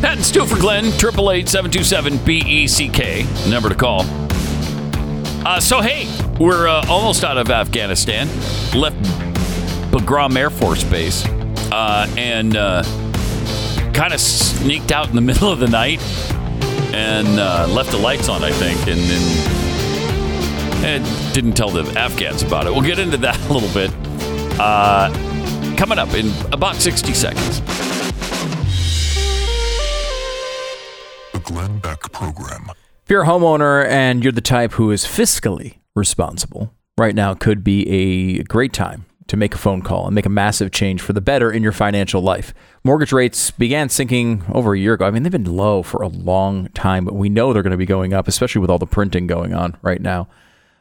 Pat and Stu for Glenn, 888-727-BECK, number to call. Uh, so, hey, we're uh, almost out of Afghanistan. Left Bagram Air Force Base uh, and uh, kind of sneaked out in the middle of the night and uh, left the lights on, I think, and then didn't tell the Afghans about it. We'll get into that a little bit uh, coming up in about 60 seconds. The Glenn Beck Program. If you're a homeowner and you're the type who is fiscally responsible, right now could be a great time to make a phone call and make a massive change for the better in your financial life. Mortgage rates began sinking over a year ago. I mean, they've been low for a long time, but we know they're going to be going up, especially with all the printing going on right now.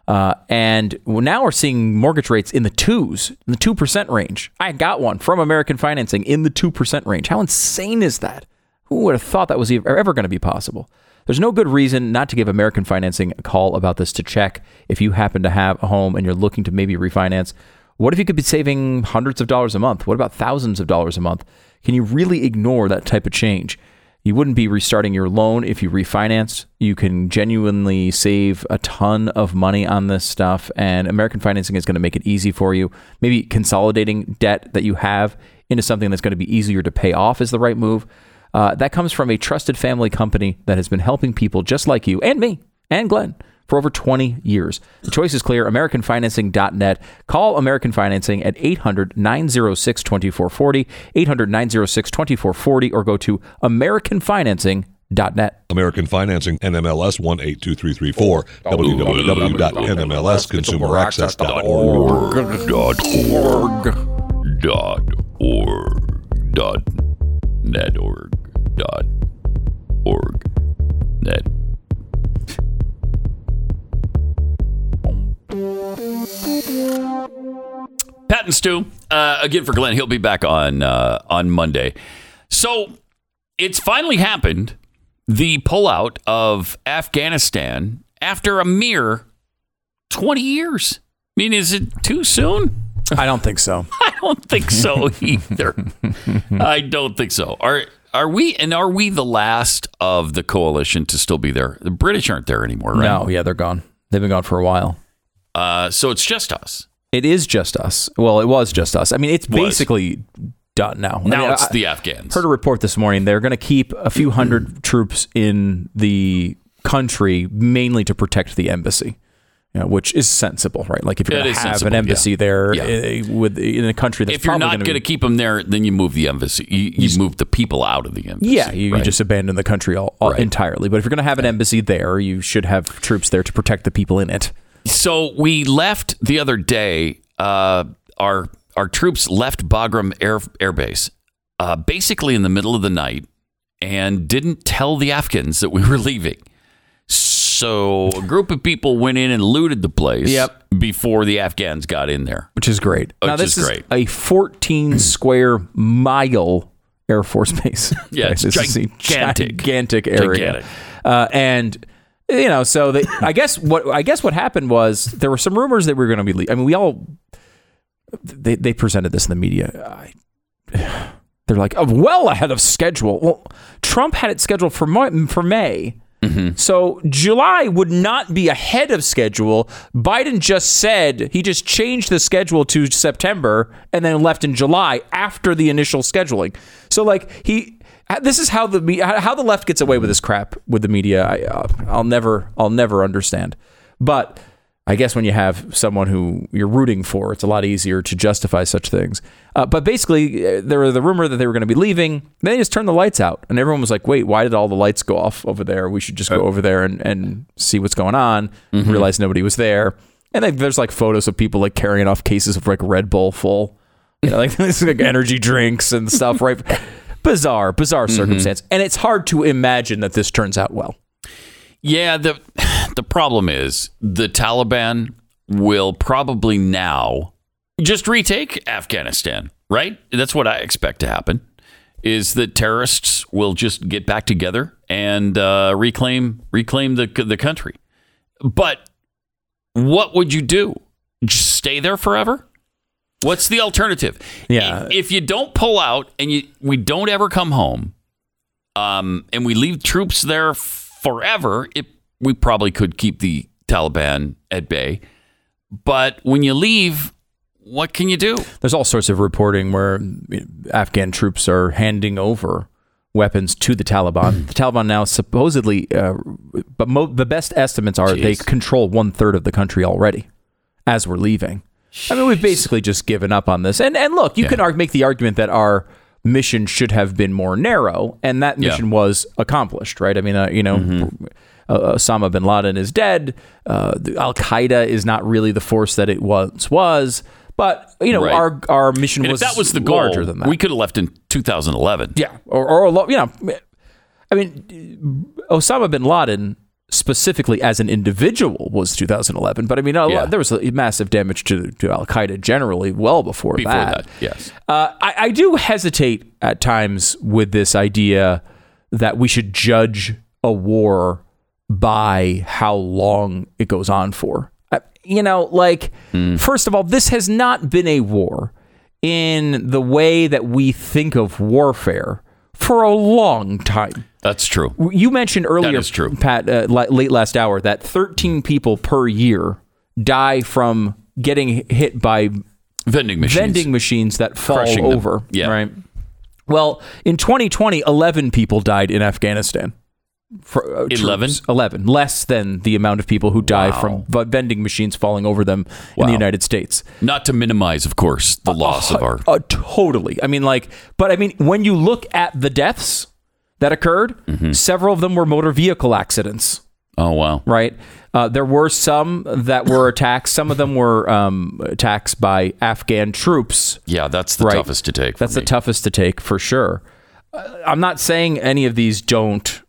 Uh, and now we're seeing mortgage rates in the twos, in the 2% range. I got one from American Financing in the 2% range. How insane is that? Who would have thought that was ever going to be possible? There's no good reason not to give American Financing a call about this to check if you happen to have a home and you're looking to maybe refinance. What if you could be saving hundreds of dollars a month? What about thousands of dollars a month? Can you really ignore that type of change? You wouldn't be restarting your loan if you refinanced. You can genuinely save a ton of money on this stuff, and American Financing is going to make it easy for you. Maybe consolidating debt that you have into something that's going to be easier to pay off is the right move. Uh, that comes from a trusted family company that has been helping people just like you and me and Glenn for over 20 years. The choice is clear AmericanFinancing.net. Call American Financing at 800 906 2440, 800 906 2440, or go to AmericanFinancing.net. American Financing, NMLS 182334, www.nmlsconsumeraccess.org. Dot org. Dot net org. Dot org. Net. Pat and Stu, uh, again for Glenn. He'll be back on uh, on Monday. So it's finally happened. The pullout of Afghanistan after a mere twenty years. I mean, is it too soon? I don't think so. I don't think so either. I don't think so. Are are we and are we the last of the coalition to still be there? The British aren't there anymore, right? No, yeah, they're gone. They've been gone for a while. Uh, so it's just us. It is just us. Well, it was just us. I mean, it's Was. basically done now. I Now mean, it's I- the Afghans. heard a report this morning. They're going to keep a few hundred troops in the country, mainly to protect the embassy. You know, which is sensible, right? Like if you're going to have sensible, an embassy yeah. there Yeah. eh, with in a country that's if you're not going to keep them there, then you move the embassy. You, you move the people out of the embassy. yeah, you, you just abandon the country all, all Right. entirely. But if you're going to have an embassy there, you should have troops there to protect the people in it. So we left the other day. Uh, our our troops left Bagram Air Air Base, uh, basically in the middle of the night, and didn't tell the Afghans that we were leaving. So a group of people went in and looted the place. Yep. Before the Afghans got in there. which is great. Which now this is great. a 14 square mile Air Force base. Yeah, it's This is a gigantic. gigantic area, Gigantic. Uh, and you know, so they, I guess what I guess what happened was there were some rumors that we were going to be. Le- I mean, we all they they presented this in the media. I, they're like, oh, well ahead of schedule. Well, Trump had it scheduled for Mar- for May. Mm-hmm. So July would not be ahead of schedule. Biden just said he just changed the schedule to September and then left in July after the initial scheduling. So like he this is how the how the left gets away with this crap with the media. I, uh, I'll never I'll never understand. But I guess when you have someone who you're rooting for, it's a lot easier to justify such things. Uh, but basically, uh, there was the rumor that they were going to be leaving. Then they just turned the lights out, and everyone was like, "Wait, why did all the lights go off over there? We should just go over there and, and see what's going on." Realize nobody was there, and then there's like photos of people like carrying off cases of like Red Bull full, you know, like like energy drinks and stuff. Right? Bizarre, bizarre circumstance, and it's hard to imagine that this turns out well. Yeah, the the problem is the Taliban will probably now just retake Afghanistan, right? That's what I expect to happen. Is that terrorists will just get back together and uh, reclaim reclaim the the country? But what would you do? Just stay there forever? What's the alternative? Yeah. If, you don't pull out and you we don't ever come home, um, and we leave troops there forever, it, we probably could keep the Taliban at bay. But when you leave, what can you do? There's all sorts of reporting where Afghan troops are handing over weapons to the Taliban. the Taliban now supposedly, uh, but mo- the best estimates are they control one third of the country already as we're leaving. I mean, we've basically just given up on this. And and look, you Yeah. can arg- make the argument that our mission should have been more narrow, and that Yeah. mission was accomplished, right? I mean, uh, you know. Mm-hmm. Uh, Osama bin Laden is dead. Uh, Al Qaeda is not really the force that it once was. But you know, Right. our our mission And was if that was the goal, larger than that. we could have left in 2011. Yeah, or or you know, I mean, Osama bin Laden specifically as an individual was 2011, but I mean, a Yeah. lot, there was a massive damage to, to Al Qaeda generally well before, Before that. that, yes. Uh, I, I do hesitate at times with this idea that we should judge a war by how long it goes on for. Uh, you know, like, first of all, this has not been a war in the way that we think of warfare for a long time. That's true. You mentioned earlier, true. Pat, uh, late last hour, that 13 people per year die from getting hit by Vending machines. vending machines that fall Crushing them. over. Yeah. Right. Well, in 2020, 11 people died in Afghanistan. For, uh, 11? troops. 11. Less than the amount of people who die Wow. from vending machines falling over them in the United States. Not to minimize, of course, the loss of our. Uh, totally. I mean, like, but I mean, when you look at the deaths that occurred, Mm-hmm. several of them were motor vehicle accidents Oh wow. right? Uh, there were some that were attacks. Some of them were um, attacks by Afghan troops. Yeah, that's the Right. toughest to take. That's the toughest to take for sure. Uh, I'm not saying any of these don't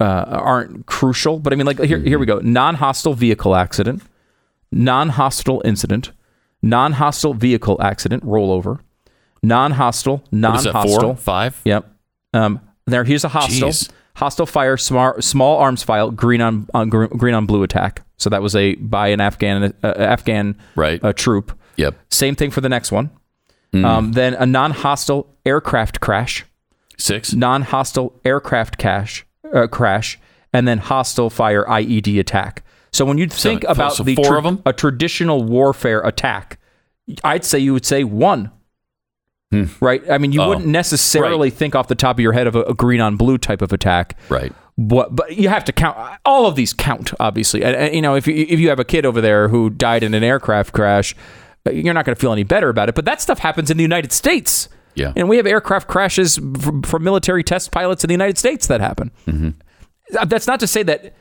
uh, aren't crucial, but I mean, like here, here we go: non-hostile vehicle accident, non-hostile incident, non-hostile vehicle accident rollover, non-hostile, What is that? non-hostile. Four, five. Yep. Um, there, here's a hostile. Jeez. Hostile fire, small, small arms file, green on, on green on blue attack. So that was a by an Afghan uh, Afghan Right. uh, troop. Yep. Same thing for the next one. Mm. Um, then a non-hostile aircraft crash, Six. non-hostile aircraft cash, uh, crash, and then hostile fire IED attack. So when you think so- about so the four of 'em? a traditional warfare attack, I'd say you would say one. Right? I mean, you Hmm. Oh. wouldn't necessarily think off the top of your head of a, a green on blue type of attack. Right. But, but you have to count all of these count obviously and, and, you know if you, if you have a kid over there who died in an aircraft crash uh, you're not going to feel any better about it but that stuff happens in the United States Yeah. and we have aircraft crashes from, from military test pilots in the United States that happen Uh, that's not to say that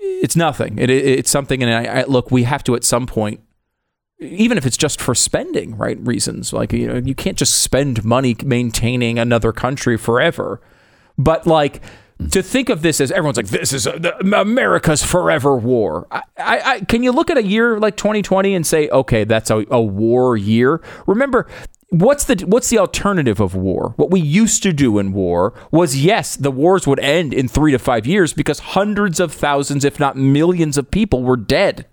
it's nothing it, it- it's something and I, I, look we have to at some point even if it's just for spending right reasons like you know you can't just spend money maintaining another country forever but like to think of this as everyone's like this is a, America's forever war. I, I, I, can you look at a year like 2020 and say, okay, that's a, a war year? Remember, what's the what's the alternative of war? What we used to do in war was yes, the wars would end in three to five years because hundreds of thousands, if not millions, of people were dead.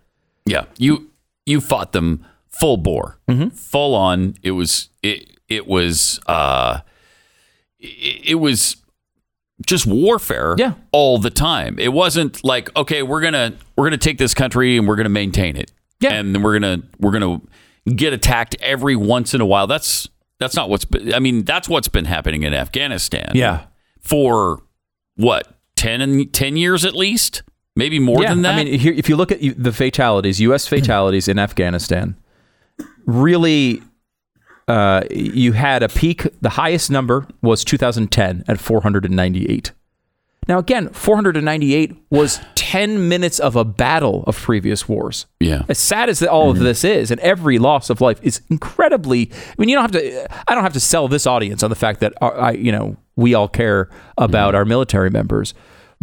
Yeah. You you fought them full bore, Mm-hmm. full on. It was it it was uh it, it was just warfare Yeah. all the time. It wasn't like okay, we're gonna we're gonna take this country and we're gonna maintain it. Yeah. and then we're gonna we're gonna get attacked every once in a while. That's that's not what's been, I mean that's what's been happening in Afghanistan. Yeah. for what 10 and 10 years at least, maybe more yeah, than that. I mean, here, if you look at the fatalities, U.S. fatalities in Afghanistan, really, uh, you had a peak. The highest number was 2010 at 498. Now, again, 498 was 10 minutes of a battle of previous wars. yeah. As sad as all of this is, and every loss of life is incredibly. I mean, you don't have to. I don't have to sell this audience on the fact that uh, I, you know, we all care about our military members,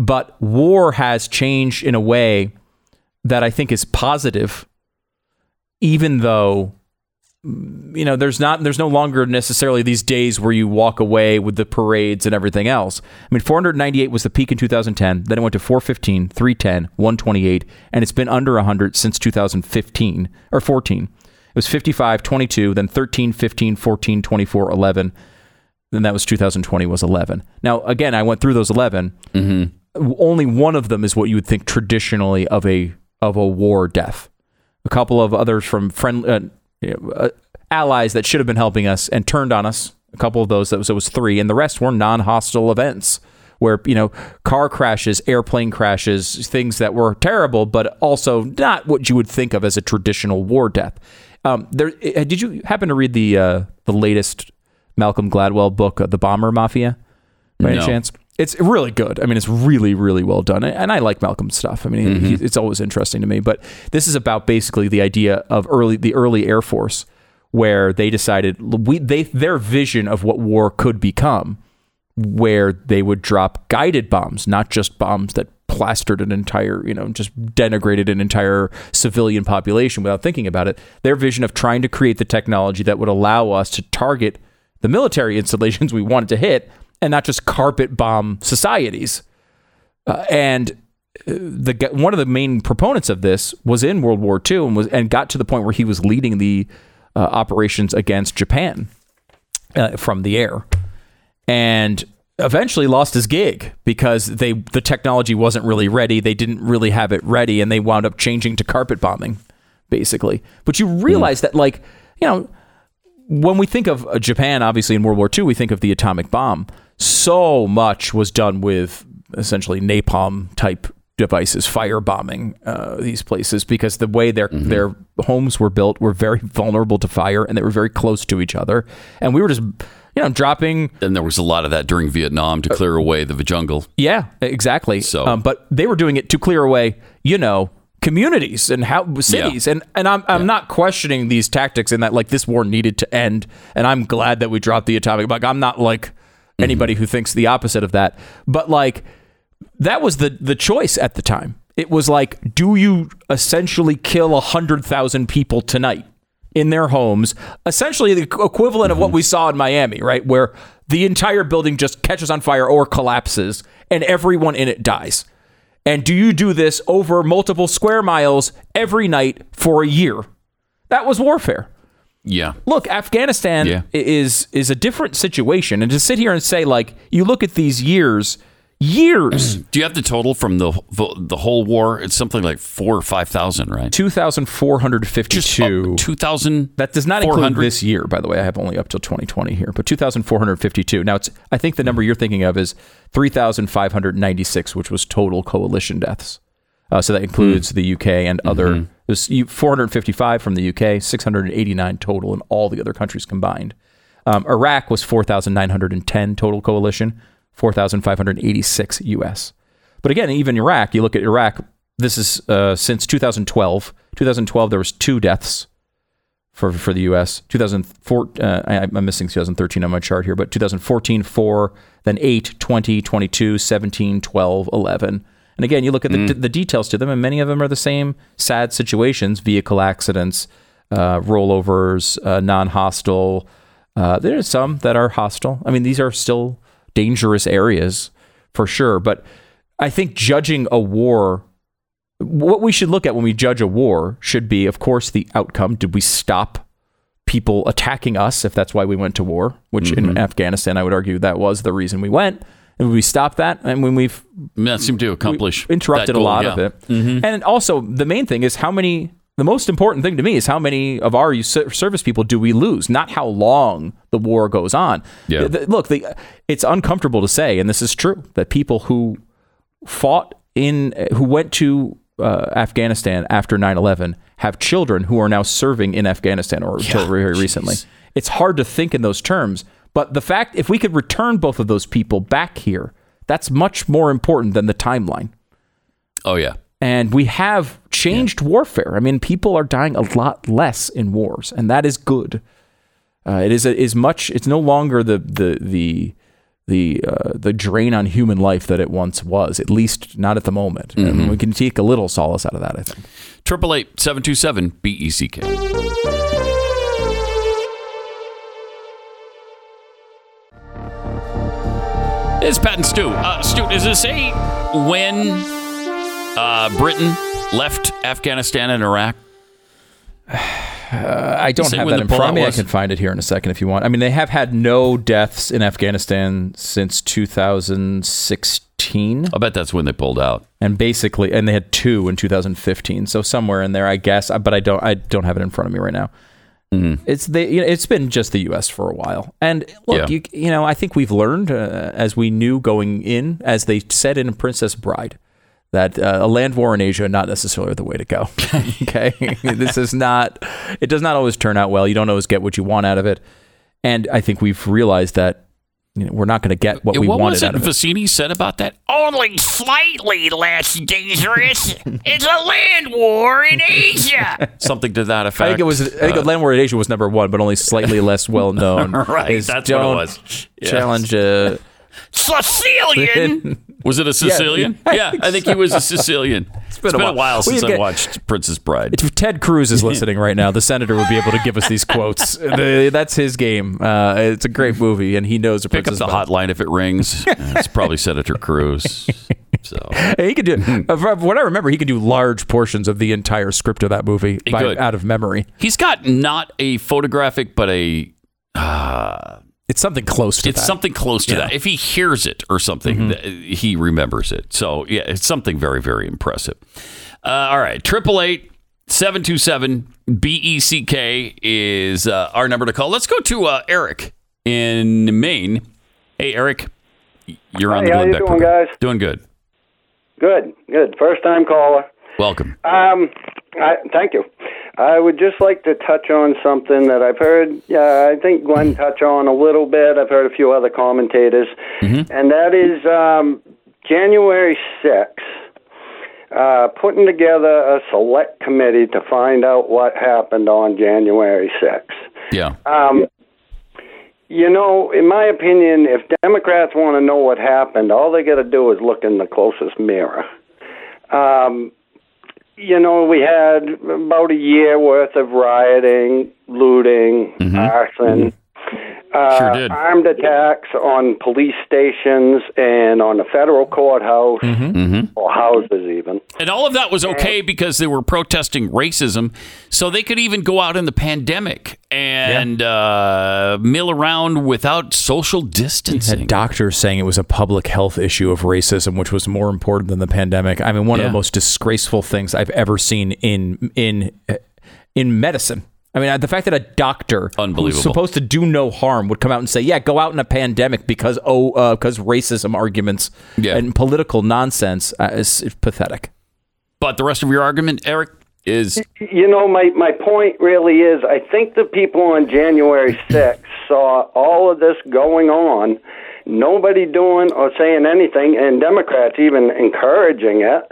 but war has changed in a way that I think is positive, even though. You know, there's not, there's no longer necessarily these days where you walk away with the parades and everything else. I mean, 498 was the peak in 2010. Then it went to 415, 310, 128, and it's been under 100 since 2015 or 14. It was 55, 22, then 13, 15, 14, 24, 11. Then that was 2020 was 11. Now, again, I went through those 11. Mm-hmm. Only one of them is what you would think traditionally of a of a war death. A couple of others from friend uh, uh, allies that should have been helping us and turned on us. A couple of those that was it was three, and the rest were non-hostile events where you know car crashes, airplane crashes, things that were terrible, but also not what you would think of as a traditional war death. Um, there, uh, did you happen to read the uh, the latest Malcolm Gladwell book, uh, The Bomber Mafia, by any chance? It's really good. I mean, it's really, really well done, and I like Malcolm's stuff. I mean, he, mm-hmm. it's always interesting to me. But this is about basically the idea of early the early Air Force, where they decided we they their vision of what war could become, where they would drop guided bombs, not just bombs that plastered an entire, you know, just denigrated an entire civilian population without thinking about it. Their vision of trying to create the technology that would allow us to target the military installations we wanted to hit and not just carpet bomb societies. Uh, and uh, the one of the main proponents of this was in World War II and was and got to the point where he was leading the uh, operations against Japan uh, from the air, and eventually lost his gig because they the technology wasn't really ready. They didn't really have it ready, and they wound up changing to carpet bombing, basically. But you realize that, like, you know, when we think of uh, Japan, obviously in World War II, we think of the atomic bomb. So much was done with essentially napalm type devices, firebombing uh, these places because the way their their homes were built were very vulnerable to fire and they were very close to each other. And we were just, you know, dropping And there was a lot of that during Vietnam to clear away the jungle. yeah, exactly. So- um, but they were doing it to clear away, you know, communities and how cities. And and I'm I'm not questioning these tactics in that like this war needed to end. And I'm glad that we dropped the atomic bomb. I'm not like Mm-hmm. anybody who thinks the opposite of that. But like that was the the choice at the time. It was like, do you essentially kill a hundred thousand people tonight in their homes? Essentially, the equivalent of what mm-hmm. we saw in Miami, right, where the entire building just catches on fire or collapses, and everyone in it dies. And do you do this over multiple square miles every night for a year? That was warfare Yeah. look, Afghanistan Yeah. is is a different situation, and to sit here and say like you look at these years, years, Do you have the total from the the, whole war? It's something like four or five thousand, right? two thousand four hundred fifty-two. Two thousand. That does not include this year, by the way. I have only up till 2020 here, but 2,452. Now, it's I think the number you're thinking of is 3,596, which was total coalition deaths. Uh, so that includes the UK and other. You- 455 from the UK, 689 total in all the other countries combined. Um, Iraq was 4,910 total coalition, 4,586 US. But again, even Iraq, you look at Iraq. This is uh, since 2012. 2012, there was two deaths for for the U.S. 2004, uh, I, I'm missing 2013 on my chart here, but 2014, 4, then 8, 20, 22, 17, 12, 11. And again, you look at the, the details to them, and many of them are the same sad situations vehicle accidents, uh, rollovers, uh, non hostile. Uh, there are some that are hostile. I mean, these are still dangerous areas for sure. But I think judging a war what we should look at when we judge a war should be, of course, the outcome. Did we stop people attacking us if that's why we went to war? Which in Afghanistan, I would argue that was the reason we went. And we stopped that, and when we've That seemed to accomplish. interrupted goal, a lot yeah. Mm-hmm. of it. And also, the main thing is how many. The most important thing to me is how many of our service people do we lose, not how long the war goes on. Yeah. The- look, the, it's uncomfortable to say, and this is true, that people who fought in, who went to uh, Afghanistan after 9 11 have children who are now serving in Afghanistan or until very recently. It's hard to think in those terms. But the fact, if we could return both of those people back here, that's much more important than the timeline. Oh yeah. And we have changed warfare. I mean, people are dying a lot less in wars, and that is good. Uh, it is a, is much. It's no longer the the the the uh, the drain on human life that it once was. At least not at the moment. And we can take a little solace out of that. I think. Triple eight seven two seven B E C K. It's Pat and Stu. Uh, Stu, does it say when uh, Britain left Afghanistan and Iraq? Uh, I don't have that in front of me. I can find it here in a second if you want. I mean, they have had no deaths in Afghanistan since 2016, I bet that's when they pulled out. and basically, and they had two in 2015. So somewhere in there, I guess. But I don't. I don't have it in front of me right now. Mm-hmm. It's the. You know, it's been just the U.S. for a while, and look, Yeah. you you know, I think we've learned uh, as we knew going in, as they said in Princess Bride. That uh, a land war in Asia not necessarily the way to go. okay, this is not. It does not always turn out well. You don't always get what you want out of it, and I think we've realized that you know, we're not going to get what we what wanted was it. Vizzini said about that? Only slightly less dangerous. it's a land war in Asia. Something to that effect. I think it was. I think Uh, land war in Asia was number one, but only slightly less well known. Right, is that's what it was. Yes. Challenge. Uh, Sicilian. Was it a Sicilian? Yeah, think I think he was a Sicilian. it's been a while. We since I watched Princess Bride. If Ted Cruz is listening right now, the senator would be able to give us these quotes. The- That's his game. Uh, it's a great movie, and he knows the Pick up Princess the Bride. hotline if it rings. Uh, it's probably Senator Cruz. So he could do. uh, from what I remember, he could do large portions of the entire script of that movie by, out of memory. he's got not a photographic, but a. Uh, It's something close to that. it's that. something close to that. If he hears it or something, th- he remembers it. So yeah, it's something very very impressive. Uh, all right, triple eight seven two seven B E C K is uh, our number to call. Let's go to uh, Eric in Maine. Hey Eric, you're on Hey, the how Glenn you Beck doing, program. guys? Doing good. Good, good. First time caller. Welcome. Um, I, thank you. I would just like to touch on something that I've heard. Uh, I think Glenn touched on a little bit. I've heard a few other commentators, and that is um, January sixth. Uh, putting together a select committee to find out what happened on January 6th. Yeah. Um, you know, in my opinion, if Democrats want to know what happened, all they got to do is look in the closest mirror. Um, you know, we had about a year worth of rioting, looting, mm-hmm. arson, mm-hmm. Uh, Sure did. armed attacks on police stations and on the federal courthouse or houses, even. And all of that was okay because they were protesting racism, so they could even go out in the pandemic and uh, mill around without social distancing. had doctors saying it was a public health issue of racism, which was more important than the pandemic. I mean, one of the most disgraceful things I've ever seen in in in medicine. I mean, the fact that a doctor Unbelievable. who's supposed to do no harm would come out and say, "Yeah, go out in a pandemic because oh, uh, because racism arguments Yeah. and political nonsense uh, is, is pathetic." But the rest of your argument, Eric, is You know, my, my point really is I think the people on January 6th saw all of this going on, nobody doing or saying anything, and Democrats even encouraging it.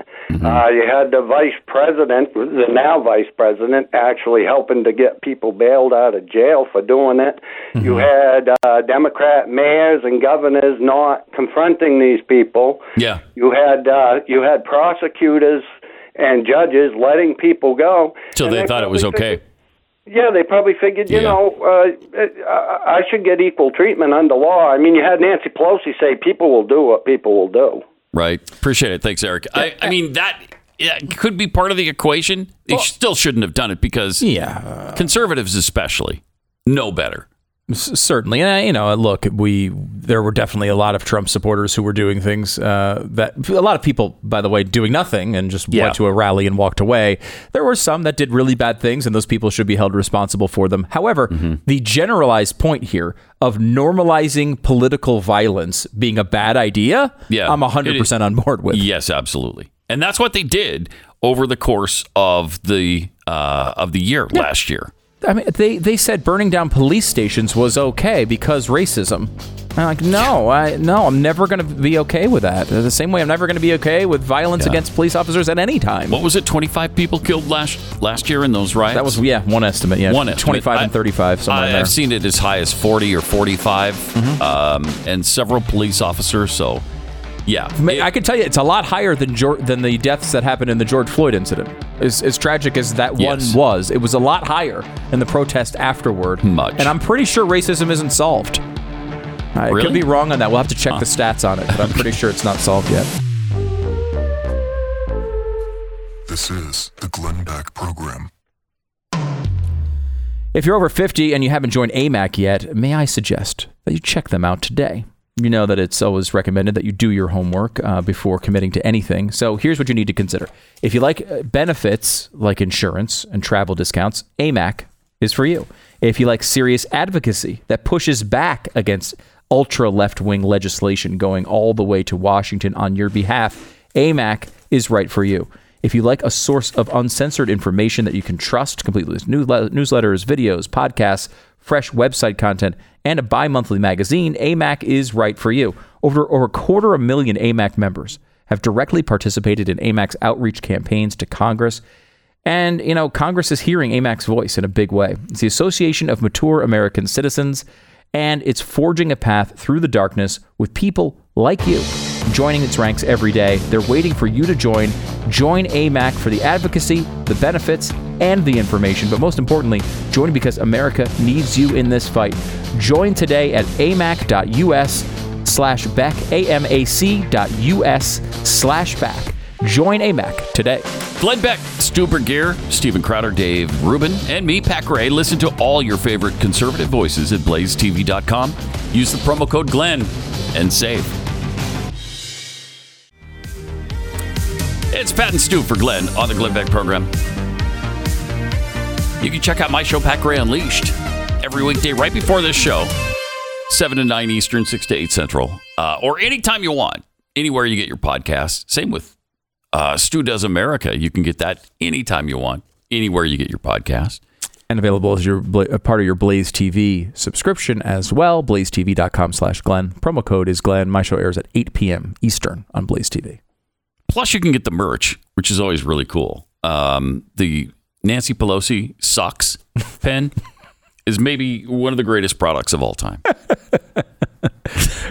Uh, you had the vice president, the now vice president, actually helping to get people bailed out of jail for doing it. You had uh, Democrat mayors and governors not confronting these people. yeah. You had uh, you had prosecutors and judges letting people go. So they thought it was okay. Figured- yeah, they probably figured, you Yeah. know, uh, I I should get equal treatment under law. I mean, you had Nancy Pelosi say people will do what people will do. Right. Appreciate it. Thanks, Eric. I, I mean, that yeah, could be part of the equation. They still shouldn't have done it because Yeah, conservatives, especially, know better. Certainly and uh, you know look we there were definitely a lot of trump supporters who were doing things uh, that a lot of people by the way doing nothing and just Yeah. went to a rally and walked away there were some that did really bad things and those people should be held responsible for them however Mm-hmm. the generalized point here of normalizing political violence being a bad idea Yeah. i'm 100% on board with Yes, absolutely. And that's what they did over the course of the uh, of the year last year. I mean, they, they said burning down police stations was okay because racism. I'm like, no, I no, I'm never going to be okay with that. The same way I'm never going to be okay with violence Yeah. against police officers at any time. What was it? Twenty five people killed last last year in those riots. that was yeah, one estimate. Yeah, One estimate. 25 and 35 somewhere I, I've seen it as high as forty or forty um, and several police officers. So, yeah, It- I can tell you, it's a lot higher than Geor than the deaths that happened in the George Floyd incident. As, as tragic as that one was, it was a lot higher in the protest afterward. Much. And I'm pretty sure racism isn't solved. I Really? could be wrong on that. We'll have to check the stats on it, but I'm pretty sure it's not solved yet. This is the Glenn Beck Program. If you're over 50 and you haven't joined AMAC yet, may I suggest that you check them out today? You know that it's always recommended that you do your homework uh, before committing to anything. So here's what you need to consider. If you like uh, benefits like insurance and travel discounts, AMAC is for you. If you like serious advocacy that pushes back against ultra left wing legislation going all the way to Washington on your behalf, AMAC is right for you. If you like a source of uncensored information that you can trust, completely newsletters, videos, podcasts, fresh website content, and a bi monthly magazine, AMAC is right for you. Over, over a quarter of a million AMAC members have directly participated in AMAC's outreach campaigns to Congress. And, you know, Congress is hearing AMAC's voice in a big way. It's the Association of Mature American Citizens, and it's forging a path through the darkness with people like you joining its ranks every day. They're waiting for you to join. Join AMAC for the advocacy, the benefits, and the information. But most importantly, join because America needs you in this fight. Join today at amac.us slash Beck, amac.us slash back. Join AMAC today. Glenn Beck, Stu Gear, Stephen Crowder, Dave Rubin, and me, Pat Gray. Listen to all your favorite conservative voices at blazetv.com. Use the promo code GLENN and save. It's Pat and Stu for Glenn on the Glenn Beck program. You can check out my show, Pat Gray Unleashed, every weekday right before this show, 7 to 9 Eastern, 6 to 8 Central, uh, or anytime you want, anywhere you get your podcast. Same with uh, Stu Does America. You can get that anytime you want, anywhere you get your podcast. and available as your part of your Blaze TV subscription as well. BlazeTV.com slash Glenn. Promo code is Glenn. My show airs at 8 p.m. Eastern on Blaze TV. Plus, you can get the merch, which is always really cool. Um, the Nancy Pelosi socks pen is maybe one of the greatest products of all time.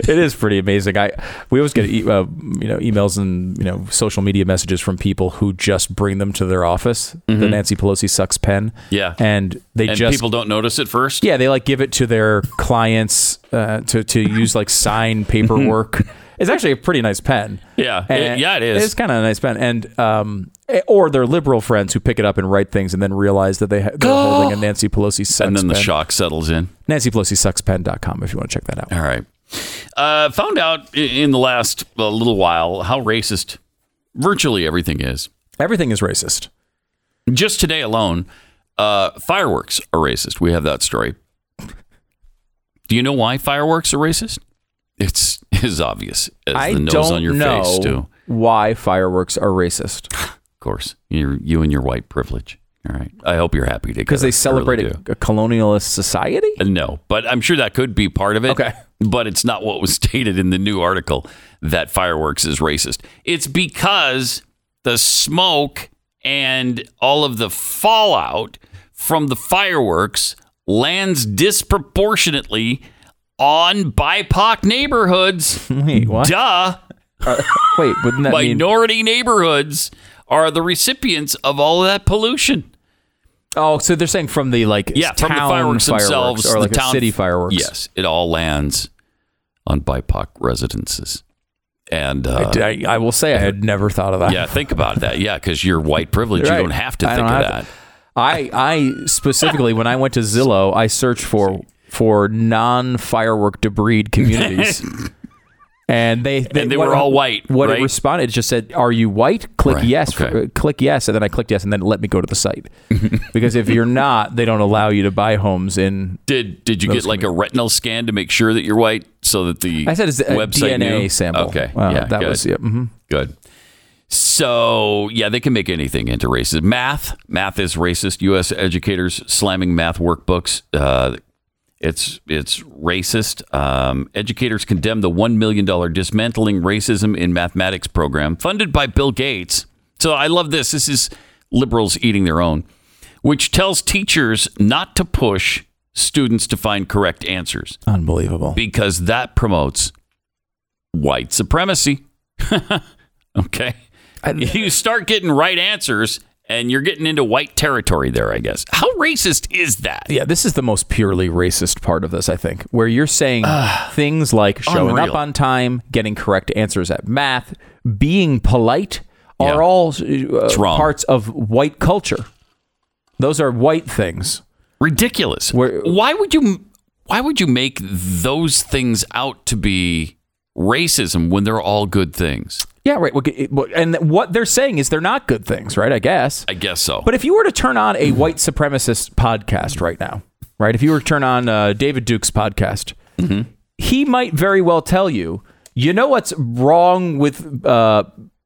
It is pretty amazing. I we always get e- uh, you know emails and you know social media messages from people who just bring them to their office. The Nancy Pelosi sucks pen. Mm-hmm. Yeah. and they and just people don't notice at first. yeah they like give it to their clients uh, to to use like sign paperwork. It's actually a pretty nice pen. Yeah. It- yeah, it is. It's kind of a nice pen, and um, eh, or their liberal friends who pick it up and write things and then realize that they ha- they're holding a Nancy Pelosi sucks pen. and then the pen. shock settles in. Nancy Pelosi sucks pen.com if you want to check that out. All right. Uh, found out in the last uh, little while how racist virtually everything is. Everything is racist. Just today alone, uh, fireworks are racist. We have that story. Do you know why fireworks are racist? It's as obvious as I the nose don't on your know face, too. why fireworks are racist Of course, you you and your white privilege. All right. I hope you're happy to because they celebrate a, a colonialist society. Uh, no, but I'm sure that could be part of it. Okay. But it's not what was stated in the new article that fireworks is racist. It's because the smoke and all of the fallout from the fireworks lands disproportionately on BIPOC neighborhoods. Wait, what? Duh. Wait, wouldn't that mean? Minority neighborhoods are the recipients of all of that pollution. Oh, so they're saying from the like Yeah, from the town fireworks, themselves, or like the town city fireworks. Yes, it all lands on BIPOC residences. And uh, I, I will say I had never thought of that. yeah, think about that. Yeah, because you're white privilege, Right. you don't have to I think of that. I I specifically when I went to Zillow, I searched for for non firework debris communities. And they, And they were all white, What right? it responded it just said, "Are you white?" Click Right, yes. for- okay. uh, click yes, and then I clicked yes, and then it let me go to the site because if you're not, they don't allow you to buy homes in. Did did you get like a retinal scan to make sure that you're white, so that the I said it's a website DNA knew? sample. Okay, Uh, yeah, that good. was yeah. hmm Good. So yeah, they can make anything into racist. Math, math is racist. U.S. educators slamming math workbooks. Uh, it's it's racist. Um, educators condemn the one million dollar dismantling racism in mathematics program funded by Bill Gates. So I love this. This is liberals eating their own, which tells teachers not to push students to find correct answers Unbelievable. because that promotes white supremacy. okay. you start getting right answers and you're getting into white territory there, I guess. How racist is that? Yeah, this is the most purely racist part of this, I think, where you're saying things like showing unreal. up on time, getting correct answers at math, being polite are Yeah. all uh, parts of white culture. Those are white things. Ridiculous. Where- why would you why would you make those things out to be racism when they're all good things? Yeah, right. Well, it- well, And what they're saying is they're not good things, right? I guess. I guess so. But if you were to turn on a white supremacist podcast right now, right? If you were to turn on uh, David Duke's podcast, he might very well tell you, you know what's wrong with. Uh,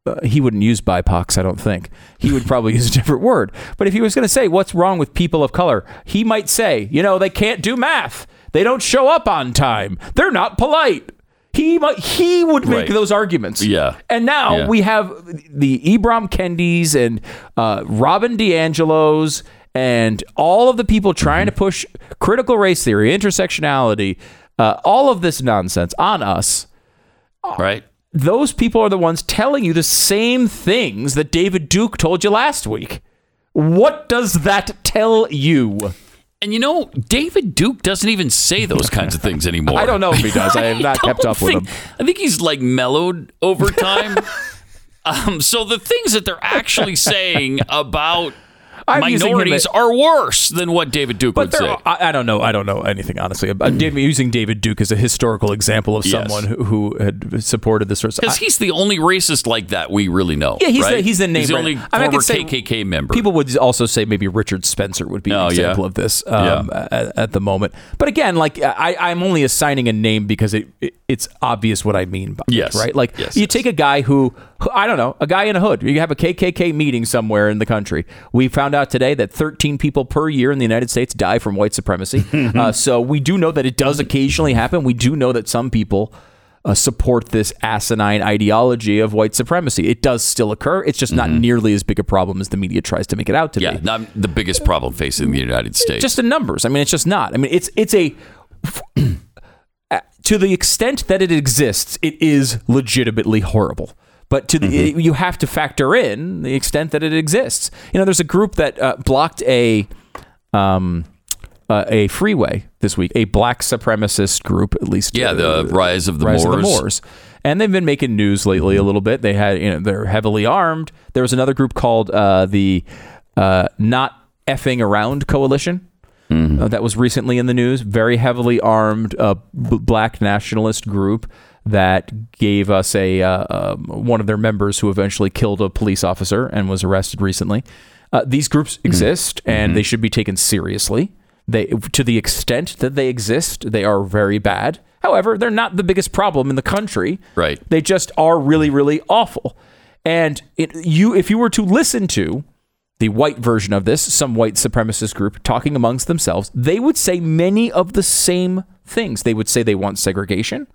uh, he wouldn't use BIPOCs, I don't think. He would probably use a different word. But if he was going to say what's wrong with people of color, he might say, you know, they can't do math. They don't show up on time. They're not polite. He might, he would make Right. those arguments. Yeah. And now Yeah. we have the Ibram Kendis and uh, Robin DiAngelo's and all of the people trying to push critical race theory, intersectionality, uh, all of this nonsense on us. right? Those people are the ones telling you the same things that David Duke told you last week. What does that tell you? And you know, David Duke doesn't even say those kinds of things anymore. I don't know if he does. I have not kept don't up with him. I think he's like mellowed over time. um, so the things that they're actually saying about I'm minorities at- are worse than what David Duke would say. I, I don't know. I don't know anything honestly. But David, using David Duke as a historical example of Yes. someone who, who had supported this sort of Because he's the only racist like that we really know. Yeah, he's right? the, he's the name. He's the right only. I mean, I former could say KKK member. People would also say maybe Richard Spencer would be Oh, an yeah. example of this um, at, at the moment. But again, like I, I'm only assigning a name because it, it it's obvious what I mean by Yes. it, right? Like Yes, you yes. take a guy who who- I don't know, a guy in a hood. You have a KKK meeting somewhere in the country. We found out today that 13 people per year in the United States die from white supremacy. uh, so we do know that it does occasionally happen. We do know that some people uh, support this asinine ideology of white supremacy. It does still occur. It's just not nearly as big a problem as the media tries to make it out to Mm-hmm. yeah, be. not the biggest problem facing the United States. Just the numbers. I mean, it's just not. I mean, it's it's a to the extent that it exists, it is legitimately horrible. But to the, Mm-hmm. you have to factor in the extent that it exists. You know, there's a group that uh, blocked a um, uh, a freeway this week, a black supremacist group, at least. yeah, the uh, rise of the Rise Moors. of the Moors. And they've been making news lately a little bit. They had, you know, they're heavily armed. There was another group called uh, the uh, Not Effing Around Coalition. Uh, that was recently in the news. Very heavily armed uh, b- black nationalist group that gave us a uh, um, one of their members who eventually killed a police officer and was arrested recently. Uh, these groups exist and they should be taken seriously. They, to the extent that they exist, they are very bad. However, they're not the biggest problem in the country. Right. They just are really, really awful. And it, you, if you were to listen to the white version of this, some white supremacist group talking amongst themselves, they would say many of the same things. They would say they want segregation.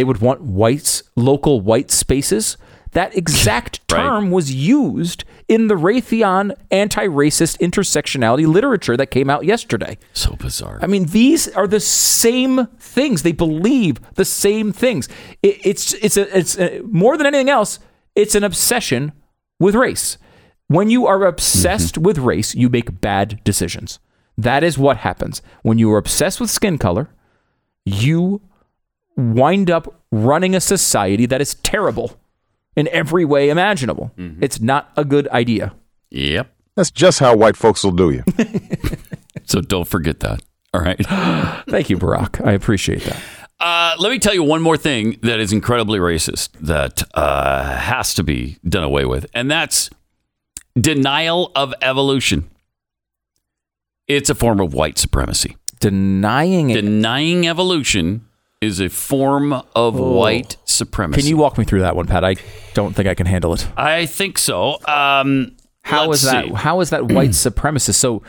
They would want whites, local white spaces. That exact Right. term was used in the Raytheon anti-racist intersectionality literature that came out yesterday. So bizarre. I mean, these are the same things. They believe the same things. It, it's it's a, it's a, more than anything else. It's an obsession with race. When you are obsessed mm-hmm. with race, you make bad decisions. That is what happens when you are obsessed with skin color. You wind up running a society that is terrible in every way imaginable. It's not a good idea. yep. That's just how white folks will do you. So don't forget that. All right. Thank you, Barack. I appreciate that. Uh, let me tell you one more thing that is incredibly racist that uh, has to be done away with, and that's denial of evolution. It's a form of white supremacy. Denying it. Denying evolution is a form of white supremacy. Can you walk me through that one, Pat? I don't think I can handle it. I think so. Um, How that? see. How is that white supremacist? So,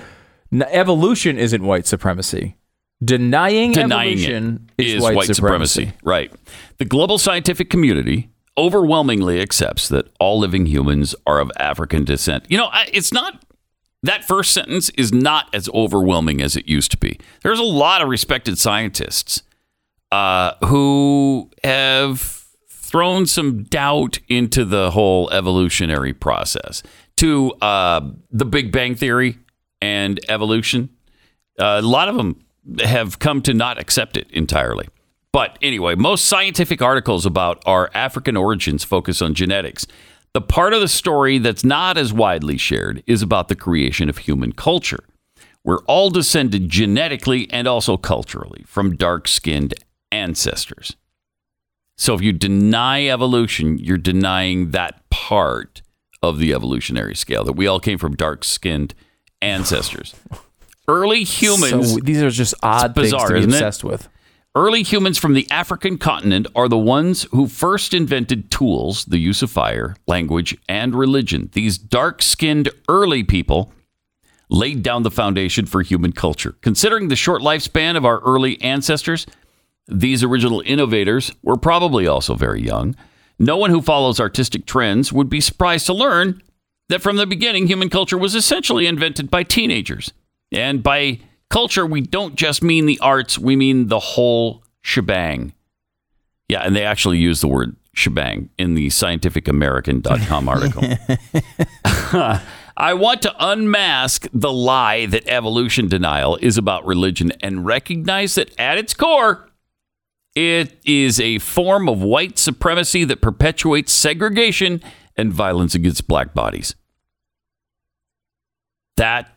n- evolution isn't white supremacy. Denying, denying evolution is, is white, supremacy. Right. The global scientific community overwhelmingly accepts that all living humans are of African descent. You know, it's not that first sentence is not as overwhelming as it used to be. There's a lot of respected scientists uh, who have thrown some doubt into the whole evolutionary process, to uh, the Big Bang Theory and evolution. Uh, a lot of them have come to not accept it entirely. But anyway, most scientific articles about our African origins focus on genetics. The part of the story that's not as widely shared is about the creation of human culture. We're all descended genetically and also culturally from dark skinned ancestors. So if you deny evolution, you're denying that part of the evolutionary scale that we all came from dark skinned ancestors. Early humans. So these are just odd bizarre, things to be isn't it? obsessed with. Early humans from the African continent are the ones who first invented tools, the use of fire, language, and religion. These dark skinned early people laid down the foundation for human culture. Considering the short lifespan of our early ancestors, these original innovators were probably also very young. No one who follows artistic trends would be surprised to learn that from the beginning, human culture was essentially invented by teenagers. And by culture, we don't just mean the arts, we mean the whole shebang. Yeah, and they actually use the word shebang in the scientificamerican.com article. I want to unmask the lie that evolution denial is about religion and recognize that at its core, it is a form of white supremacy that perpetuates segregation and violence against black bodies. That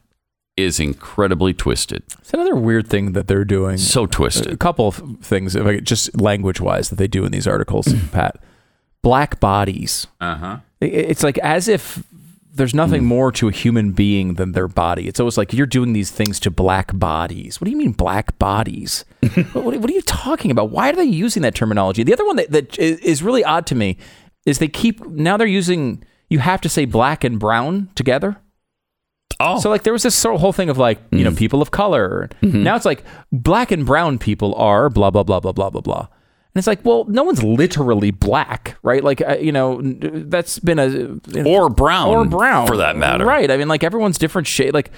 is incredibly twisted. It's another weird thing that they're doing. So twisted. a couple of things, if I could- just language wise, that they do in these articles, Pat. Black bodies. Uh huh. It's like as if there's nothing Hmm. more to a human being than their body. It's always like you're doing these things to black bodies. What do you mean black bodies? what, what- are you talking about? Why are they using that terminology? The other one that, that is really odd to me is they keep now they're using you have to say black and brown together. Oh, So like there was this sort of whole thing of like you know people of color. Now it's like black and brown people are blah blah blah blah blah blah blah. And it's like, well, no one's literally black, right? Like, uh, you know, that's been a or brown, or brown for that matter. right? I mean, like everyone's different shade. Like,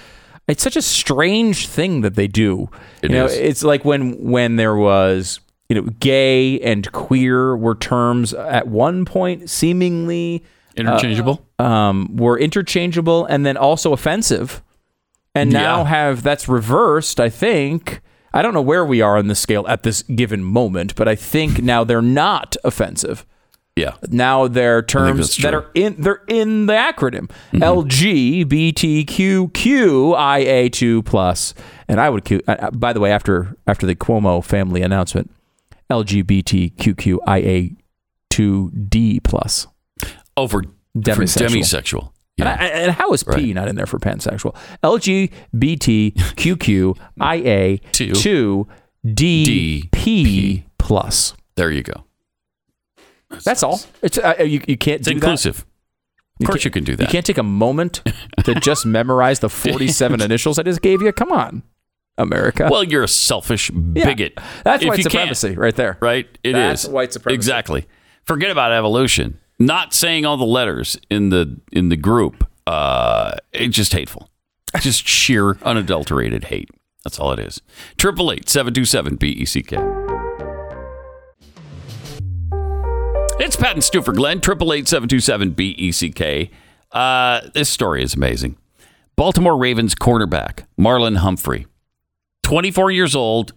it's such a strange thing that they do. It you know, is. it's like when when there was you know, gay and queer were terms at one point seemingly Interchangeable. um, were interchangeable and then also offensive, and now Yeah. have that's reversed. I think I don't know where we are on the scale at this given moment, but I think now they're not offensive. yeah. Now they're terms that are in they're in the acronym Mm-hmm. LGBTQQIA2 plus, and I would. Uh, uh, by the way, after after the Cuomo family announcement, LGBTQQIA2D plus. Oh, for for Demisexual. Demisexual. And, I, and how is P not in there for pansexual? LGBTQQIA2DP plus. There you go. That's all. It's uh, you, you can't It's do inclusive. Of course, you can do that. that. You can't take a moment to just memorize the 47 initials I just gave you. Come on, America. Well, you're a selfish Yeah. bigot. That's If white supremacy right there. right? It is That's white supremacy. Exactly. Forget about evolution. Not saying all the letters in the in the group. Uh, it's just hateful. Just sheer unadulterated hate. That's all it is. Triple eight seven two seven B E C K. It's Pat and Stu for Glenn. Triple eight seven two seven B E C K. Uh, this story is amazing. Baltimore Ravens cornerback Marlon Humphrey, 24 years old,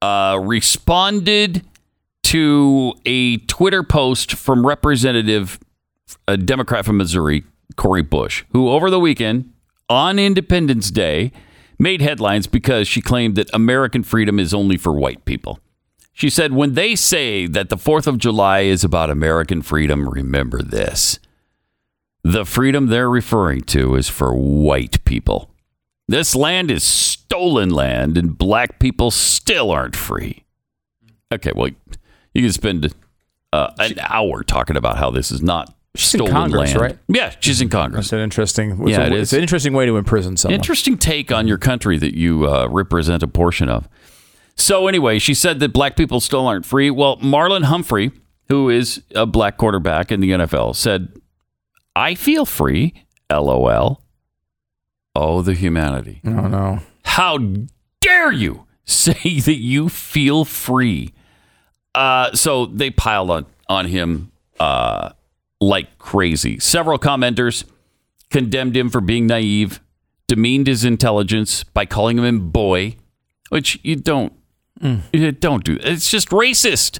uh, responded to a Twitter post from Representative, a Democrat from Missouri, Cori Bush, who over the weekend on Independence Day made headlines because she claimed that American freedom is only for white people. She said, when they say that the 4th of July is about American freedom, remember this. The freedom they're referring to is for white people. This land is stolen land, and black people still aren't free. Okay, well, you can spend uh, an hour talking about how this is not She's in stolen Congress, land. right? Yeah, she's in Congress. It's an interesting. Yeah, it's, it a, is. it's an interesting way to imprison someone. Interesting take on your country that you uh, represent a portion of. So anyway, she said that black people still aren't free. Well, Marlon Humphrey, who is a black quarterback in the NFL, said, "I feel free." LOL. Oh, the humanity. oh no. How dare you say that you feel free? Uh, so they piled on, on him uh, like crazy. Several commenters condemned him for being naive, demeaned his intelligence by calling him boy, which you don't you don't do. It's just racist.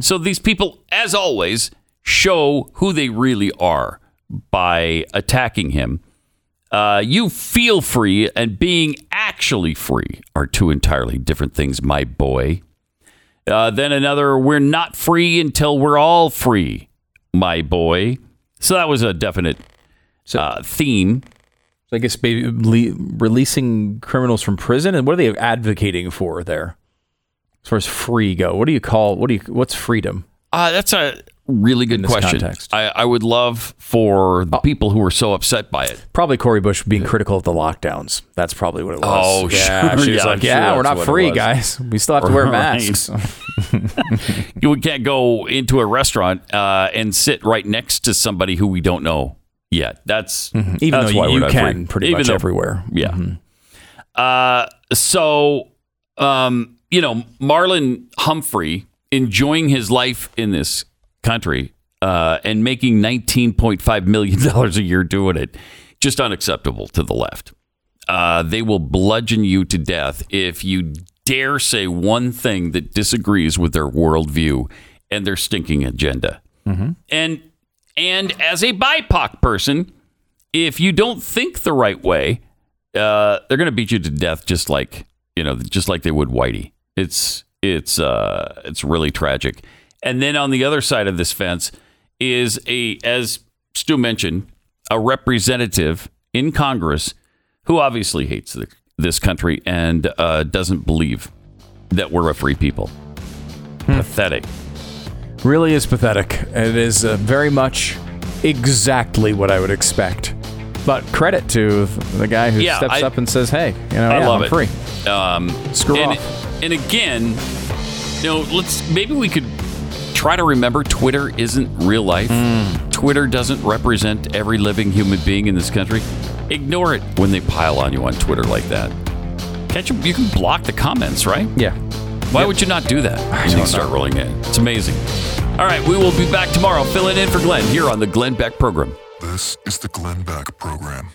So these people, as always, show who they really are by attacking him. Uh, you feel free and being actually free are two entirely different things, my boy. Uh, then another, we're not free until we're all free, my boy. So that was a definite uh, theme. So I guess maybe le- releasing criminals from prison, and what are they advocating for there? As far as free go, what do you call what do you what's freedom? Uh, that's a really good question. context. I, I would love for the people who were so upset by it. Probably Cori Bush being critical of the lockdowns. That's probably what it was. Oh, yeah, sure. She was Yeah, like, I'm sure "Yeah, we're not free, guys. We still have to wear masks." You can't go into a restaurant uh, and sit right next to somebody who we don't know yet. That's Mm-hmm. Even that's though why you, we're you not can free. pretty Even much though- everywhere. Yeah. Mm-hmm. Uh, so, um, you know, Marlon Humphrey enjoying his life in this country uh, and making $19.5 million a year doing it, just unacceptable to the left. Uh, they will bludgeon you to death if you dare say one thing that disagrees with their worldview and their stinking agenda. And and as a BIPOC person, if you don't think the right way, uh, they're going to beat you to death, just like you know, just like they would Whitey. It's it's uh, it's really tragic. And then on the other side of this fence is a, as Stu mentioned, a representative in Congress who obviously hates the, this country and uh, doesn't believe that we're a free people. Pathetic. Really is pathetic. It is uh, very much exactly what I would expect. But credit to the guy who Yeah, steps I- up and says, "Hey, you know, I yeah, love I'm it. free." Um, Screw and, off. And again, you know, let's maybe we could try to remember Twitter isn't real life. Hmm. Twitter doesn't represent every living human being in this country. Ignore it when they pile on you on Twitter like that. Can't you? You can block the comments, right? Yeah. Why would you not do that when you start rolling in? It's amazing. All right, we will be back tomorrow filling in for Glenn here on the Glenn Beck program. This is the Glenn Beck Program.